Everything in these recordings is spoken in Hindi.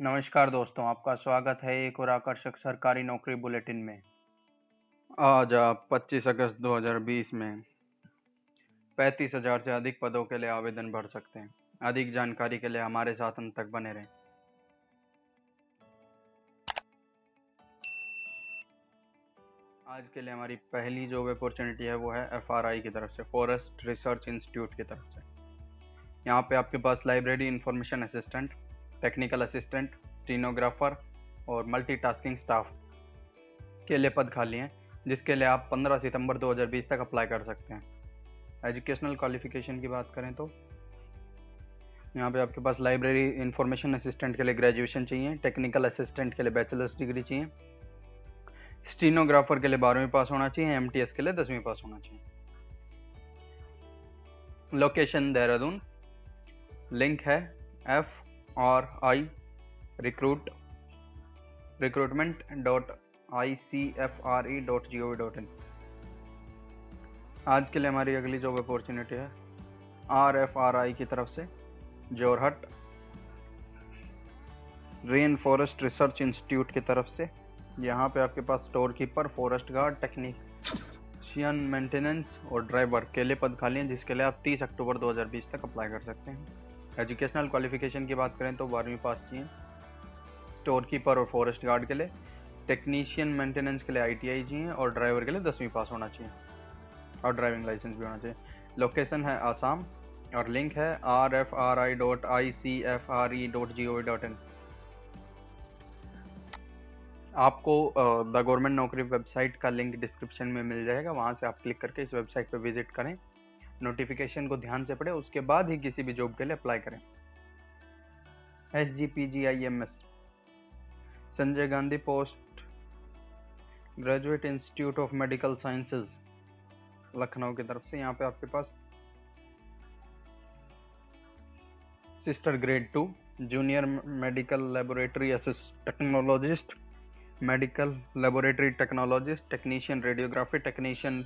नमस्कार दोस्तों, आपका स्वागत है एक और आकर्षक सरकारी नौकरी बुलेटिन में। आज आप 25 अगस्त 2020 में पैंतीस हज़ार से अधिक पदों के लिए आवेदन भर सकते हैं। अधिक जानकारी के लिए हमारे साथ अंत तक बने रहें। आज के लिए हमारी पहली जो अपॉर्चुनिटी है, वो है एफआरआई की तरफ़ से फॉरेस्ट रिसर्च इंस्टीट्यूट की तरफ़ से। यहाँ पे आपके पास library information assistant technical assistant stenographer और मल्टीटास्किंग स्टाफ के लिए पद खाली हैं, जिसके लिए आप 15 सितंबर 2020 तक अप्लाई कर सकते हैं। एजुकेशनल क्वालिफिकेशन की बात करें तो यहाँ पे आपके पास लाइब्रेरी इंफॉर्मेशन असिस्टेंट के लिए ग्रेजुएशन चाहिए टेक्निकल असिस्टेंट के लिए बैचलर्स डिग्री चाहिए स्टीनोग्राफर के लिए बारहवीं पास होना चाहिए एमटीएस के लिए दसवीं पास होना चाहिए। लोकेशन देहरादून। लिंक है F R I recruit recruitment dot I C F R E dot G O V dot in आज के लिए हमारी अगली जॉब अपॉर्चुनिटी है आर एफ़ आर आई की तरफ़ से Jorhat rain forest research institute की तरफ़ से। यहाँ पे आपके पास store keeper forest guard technician maintenance और ड्राइवर के लिए पद खाली हैं, जिसके लिए आप 30 अक्टूबर 2020 तक अप्लाई कर सकते हैं। एजुकेशनल क्वालिफिकेशन की बात करें तो बारहवीं पास चाहिए स्टोर कीपर और फॉरेस्ट गार्ड के लिए, टेक्नीशियन मेंटेनेंस के लिए आईटीआई चाहिए और ड्राइवर के लिए दसवीं पास होना चाहिए। और ड्राइविंग लाइसेंस भी होना चाहिए। लोकेशन है आसाम और लिंक है R F R I dot I C F R E dot G O dot in आपको द गवर्नमेंट नौकरी वेबसाइट का लिंक डिस्क्रिप्शन में मिल जाएगा। वहाँ से आप क्लिक करके इस वेबसाइट पर विज़िट करें। नोटिफिकेशन को ध्यान से पढ़े, उसके बाद ही किसी भी जॉब के लिए अप्लाई करें। S G P G I M S Sanjay Gandhi post graduate institute of medical sciences Lucknow की तरफ़ से, यहाँ पे आपके पास। Sister grade two, junior medical laboratory assist technologist, medical laboratory technologist, technician radiography, technician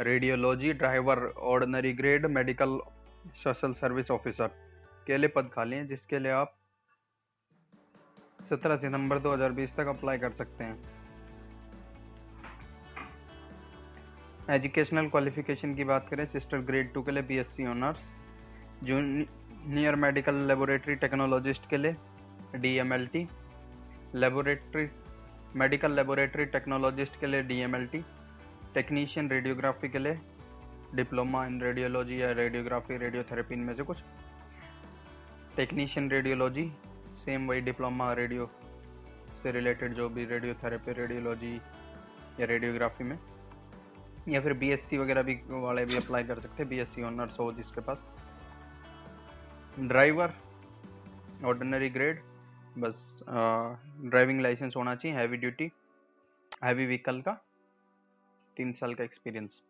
radiology driver ordinary grade medical social service officer के लिए पद खाली हैं, जिसके लिए आप 17 सितंबर 2020 तक अप्लाई कर सकते हैं। एजुकेशनल क्वालिफिकेशन की बात करें सिस्टर ग्रेड टू के लिए BSc honours junior medical laboratory technologist के लिए DMLT laboratory medical laboratory technologist के लिए डीएमएलटी टेक्नीशियन रेडियोग्राफी के लिए डिप्लोमा इन रेडियोलॉजी या रेडियोग्राफी रेडियोथेरेपी इनमें से कुछ। टेक्नीशियन रेडियोलॉजी सेम वही डिप्लोमा रेडियो से रिलेटेड जो भी रेडियोथेरेपी रेडियोलॉजी या रेडियोग्राफी में। या फिर बीएससी वगैरह भी वाले भी अप्लाई कर सकते हैं बीएससी ऑनर्स हो जिसके पास। ड्राइवर ऑर्डिनरी ग्रेड बस ड्राइविंग लाइसेंस होना चाहिए हैवी ड्यूटी हैवी व्हीकल का। तीन साल का experience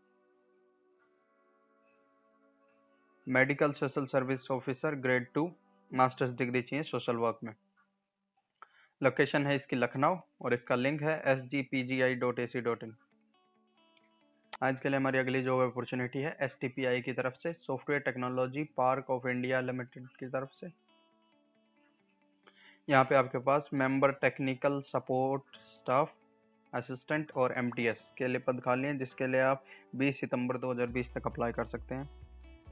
medical social service officer grade two masters degree चाहिए सोशल वर्क में. लोकेशन है इसकी लखनऊ और इसका लिंक है S G P G I dot A C dot in आज के लिए हमारी अगली जॉब अपॉर्चुनिटी है एस टी पी आई की तरफ़ से software technology park of India limited की तरफ़ से. यहाँ पे आपके पास member technical support staff assistant और एमटीएस के लिए पद खाली हैं, जिसके लिए आप 20 सितंबर 2020 तक अप्लाई कर सकते हैं।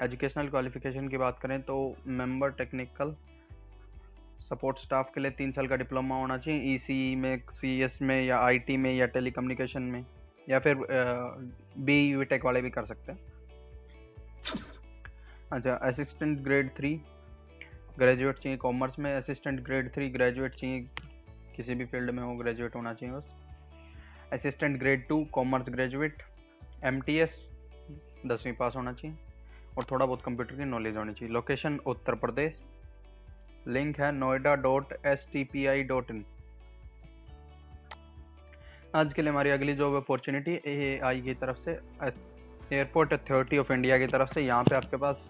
एजुकेशनल क्वालिफिकेशन की बात करें तो मेंबर टेक्निकल सपोर्ट स्टाफ के लिए तीन साल का डिप्लोमा होना चाहिए ई e में सीएस में या आईटी में या टेलीकम्युनिकेशन में, या फिर बी यू टेक वाले भी कर सकते हैं। अच्छा असिस्टेंट ग्रेड थ्री, ग्रेजुएट चाहिए कॉमर्स में, असिस्टेंट ग्रेड थ्री, ग्रेजुएट चाहिए किसी भी फ़ील्ड में हो, ग्रेजुएट होना चाहिए बस। Assistant grade two commerce graduate M T S दसवीं पास होना चाहिए और थोड़ा बहुत कंप्यूटर की नॉलेज होनी चाहिए। लोकेशन उत्तर प्रदेश। लिंक है Noida dot S T P I dot in आज के लिए हमारी अगली जॉब अपॉर्चुनिटी ए आई की तरफ़ से एयरपोर्ट अथॉरिटी ऑफ़ इंडिया की तरफ़ से। यहाँ पे आपके पास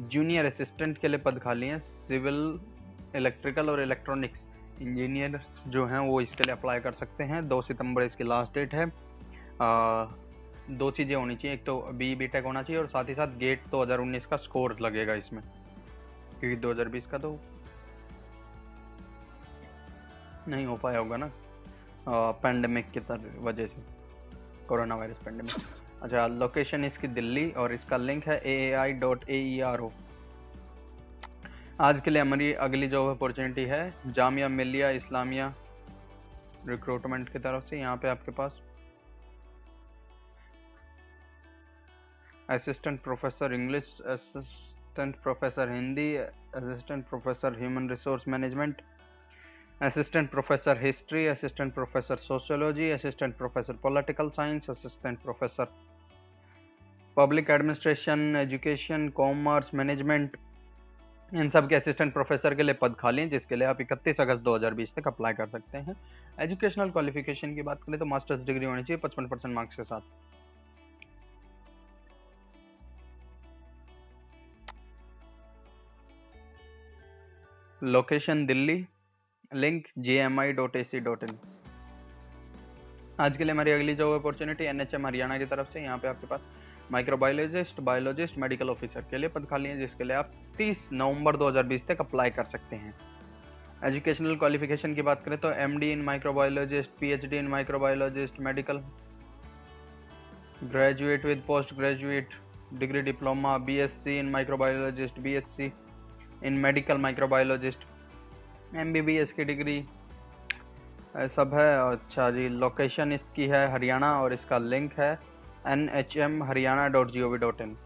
जूनियर असिस्टेंट के लिए पद खाली हैं सिविल इलेक्ट्रिकल और इलेक्ट्रॉनिक्स इंजीनियर जो हैं वो इसके लिए अप्लाई कर सकते हैं। दो सितंबर इसकी लास्ट डेट है। आ, दो चीज़ें होनी चाहिए। एक तो बी बी टेक होना चाहिए और साथ ही साथ गेट 2019 का स्कोर लगेगा इसमें। क्योंकि 2020 का तो नहीं हो पाया होगा ना? पेंडेमिक की वजह से। कोरोना वायरस पेंडेमिक अच्छा लोकेशन इसकी दिल्ली और इसका लिंक है A I dot A E R ओ आज के लिए हमारी अगली जॉब अपॉर्चुनिटी है जामिया मिलिया इस्लामिया रिक्रूटमेंट की तरफ़ से, यहाँ पे आपके पास। Assistant professor English assistant professor Hindi assistant professor human resource management assistant professor history assistant professor sociology assistant professor political science assistant professor public administration education commerce management इन सब के असिस्टेंट प्रोफेसर के लिए पद खाली हैं, जिसके लिए आप 31 अगस्त 2020 तक अप्लाई कर सकते हैं। एजुकेशनल क्वालिफिकेशन की बात करें तो मास्टर्स डिग्री होनी चाहिए 55 परसेंट मार्क्स के साथ। Location Delhi link G M I dot A C dot in आज के लिए हमारी अगली job opportunity N H M Haryana की तरफ़ से, यहाँ पे आपके पास माइक्रोबायोलॉजिस्ट बायोलॉजिस्ट मेडिकल ऑफिसर के लिए पद खाली है, जिसके लिए आप 30 नवंबर 2020 तक अप्लाई कर सकते हैं। एजुकेशनल क्वालिफिकेशन की बात करें तो M D in microbiologist P H D in microbiologist medical graduate with post graduate degree diploma B S C in microbiologist B S C in medical microbiologist M B B S की डिग्री सब है। अच्छा जी लोकेशन इसकी है हरियाणा और इसका लिंक है N H M Haryana dot G O V dot in